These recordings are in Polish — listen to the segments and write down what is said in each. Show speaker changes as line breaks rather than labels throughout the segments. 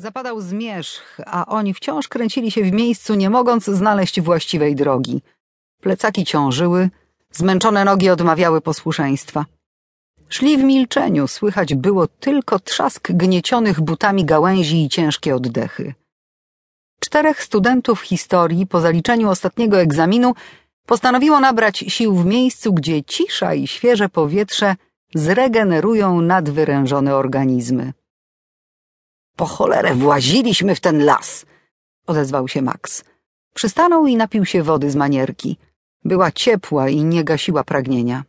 Zapadał zmierzch, a oni wciąż kręcili się w miejscu, nie mogąc znaleźć właściwej drogi. Plecaki ciążyły, zmęczone nogi odmawiały posłuszeństwa. Szli w milczeniu, słychać było tylko trzask gniecionych butami gałęzi i ciężkie oddechy. Czterech studentów historii po zaliczeniu ostatniego egzaminu postanowiło nabrać sił w miejscu, gdzie cisza i świeże powietrze zregenerują nadwyrężone organizmy.
Po cholerę właziliśmy w ten las,
odezwał się Max. Przystanął i napił się wody z manierki. Była ciepła i nie gasiła pragnienia.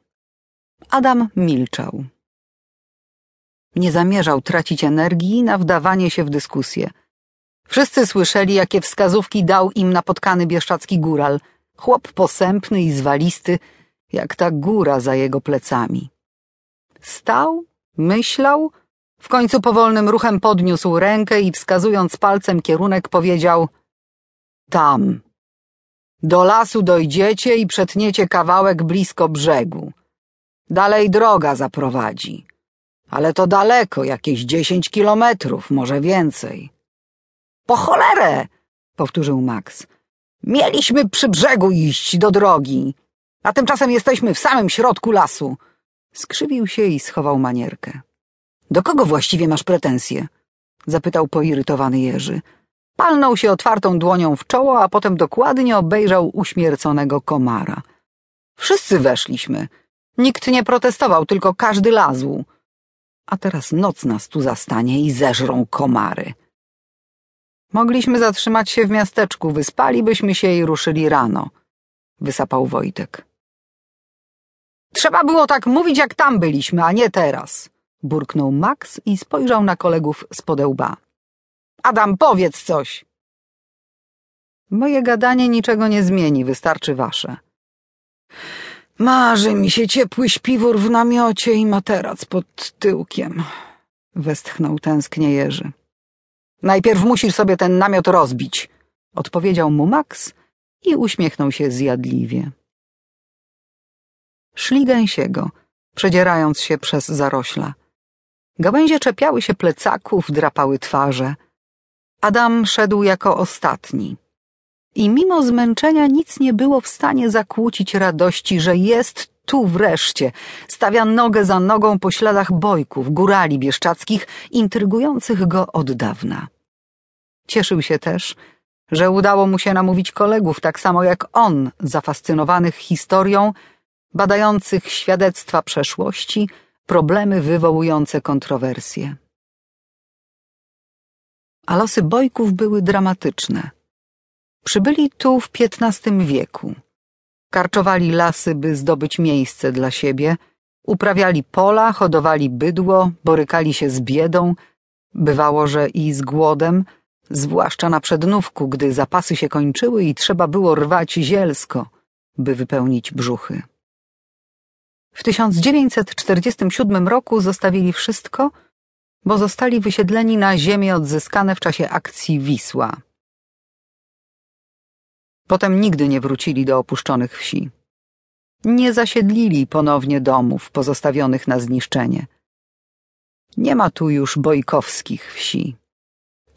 Adam milczał. Nie zamierzał tracić energii na wdawanie się w dyskusję. Wszyscy słyszeli, jakie wskazówki dał im napotkany bieszczacki góral, chłop posępny i zwalisty, jak ta góra za jego plecami. Stał, myślał, w końcu powolnym ruchem podniósł rękę i wskazując palcem kierunek powiedział Tam. Do lasu dojdziecie i przetniecie kawałek blisko brzegu. Dalej droga zaprowadzi. Ale to daleko, jakieś dziesięć kilometrów, może więcej.
Po cholerę!
powtórzył Max.
Mieliśmy przy brzegu iść do drogi, a tymczasem jesteśmy w samym środku lasu.
Skrzywił się i schował manierkę.
Do kogo właściwie masz pretensje?
zapytał poirytowany Jerzy. Palnął się otwartą dłonią w czoło, a potem dokładnie obejrzał uśmierconego komara. Wszyscy weszliśmy. Nikt nie protestował, tylko każdy lazł. A teraz noc nas tu zastanie i zeżrą komary. Mogliśmy zatrzymać się w miasteczku, wyspalibyśmy się i ruszyli rano, wysapał Wojtek. Trzeba było tak mówić, jak tam byliśmy, a nie teraz, burknął Max i spojrzał na kolegów z podełba. Adam, powiedz coś. Moje gadanie niczego nie zmieni, wystarczy wasze.
Marzy mi się ciepły śpiwór w namiocie i materac pod tyłkiem, westchnął tęsknie Jerzy.
Najpierw musisz sobie ten namiot rozbić, odpowiedział mu Max i uśmiechnął się zjadliwie. Szli gęsiego, przedzierając się przez zarośla. Gałęzie czepiały się plecaków, drapały twarze. Adam szedł jako ostatni. I mimo zmęczenia nic nie było w stanie zakłócić radości, że jest tu wreszcie. Stawia nogę za nogą po śladach bojków, górali bieszczadzkich, intrygujących go od dawna. Cieszył się też, że udało mu się namówić kolegów, tak samo jak on, zafascynowanych historią, badających świadectwa przeszłości, problemy wywołujące kontrowersje. A losy bojków były dramatyczne. Przybyli tu w XV wieku. Karczowali lasy, by zdobyć miejsce dla siebie, uprawiali pola, hodowali bydło, borykali się z biedą, bywało, że i z głodem, zwłaszcza na przednówku, gdy zapasy się kończyły i trzeba było rwać zielsko, by wypełnić brzuchy. W 1947 roku zostawili wszystko, bo zostali wysiedleni na ziemie odzyskane w czasie akcji Wisła. Potem nigdy nie wrócili do opuszczonych wsi. Nie zasiedlili ponownie domów pozostawionych na zniszczenie. Nie ma tu już bojkowskich wsi.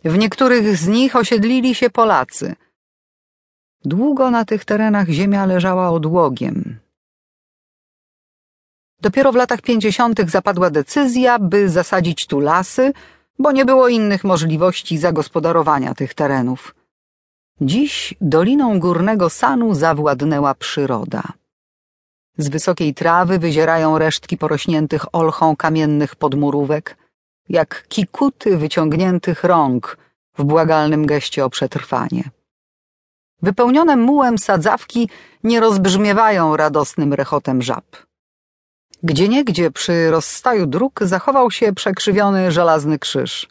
W niektórych z nich osiedlili się Polacy. Długo na tych terenach ziemia leżała odłogiem. Dopiero w latach pięćdziesiątych zapadła decyzja, by zasadzić tu lasy, bo nie było innych możliwości zagospodarowania tych terenów. Dziś doliną górnego sanu zawładnęła przyroda. Z wysokiej trawy wyzierają resztki porośniętych olchą kamiennych podmurówek, jak kikuty wyciągniętych rąk w błagalnym geście o przetrwanie. Wypełnione mułem sadzawki nie rozbrzmiewają radosnym rechotem żab. Gdzieniegdzie przy rozstaju dróg zachował się przekrzywiony żelazny krzyż.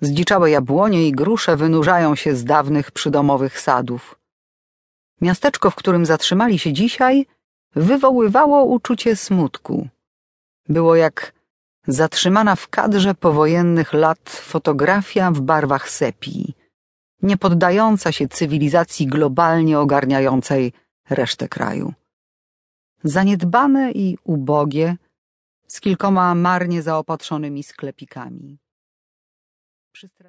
Zdziczałe jabłonie i grusze wynurzają się z dawnych przydomowych sadów. Miasteczko, w którym zatrzymali się dzisiaj, wywoływało uczucie smutku. Było jak zatrzymana w kadrze powojennych lat fotografia w barwach sepii, nie poddająca się cywilizacji globalnie ogarniającej resztę kraju. Zaniedbane i ubogie, z kilkoma marnie zaopatrzonymi sklepikami.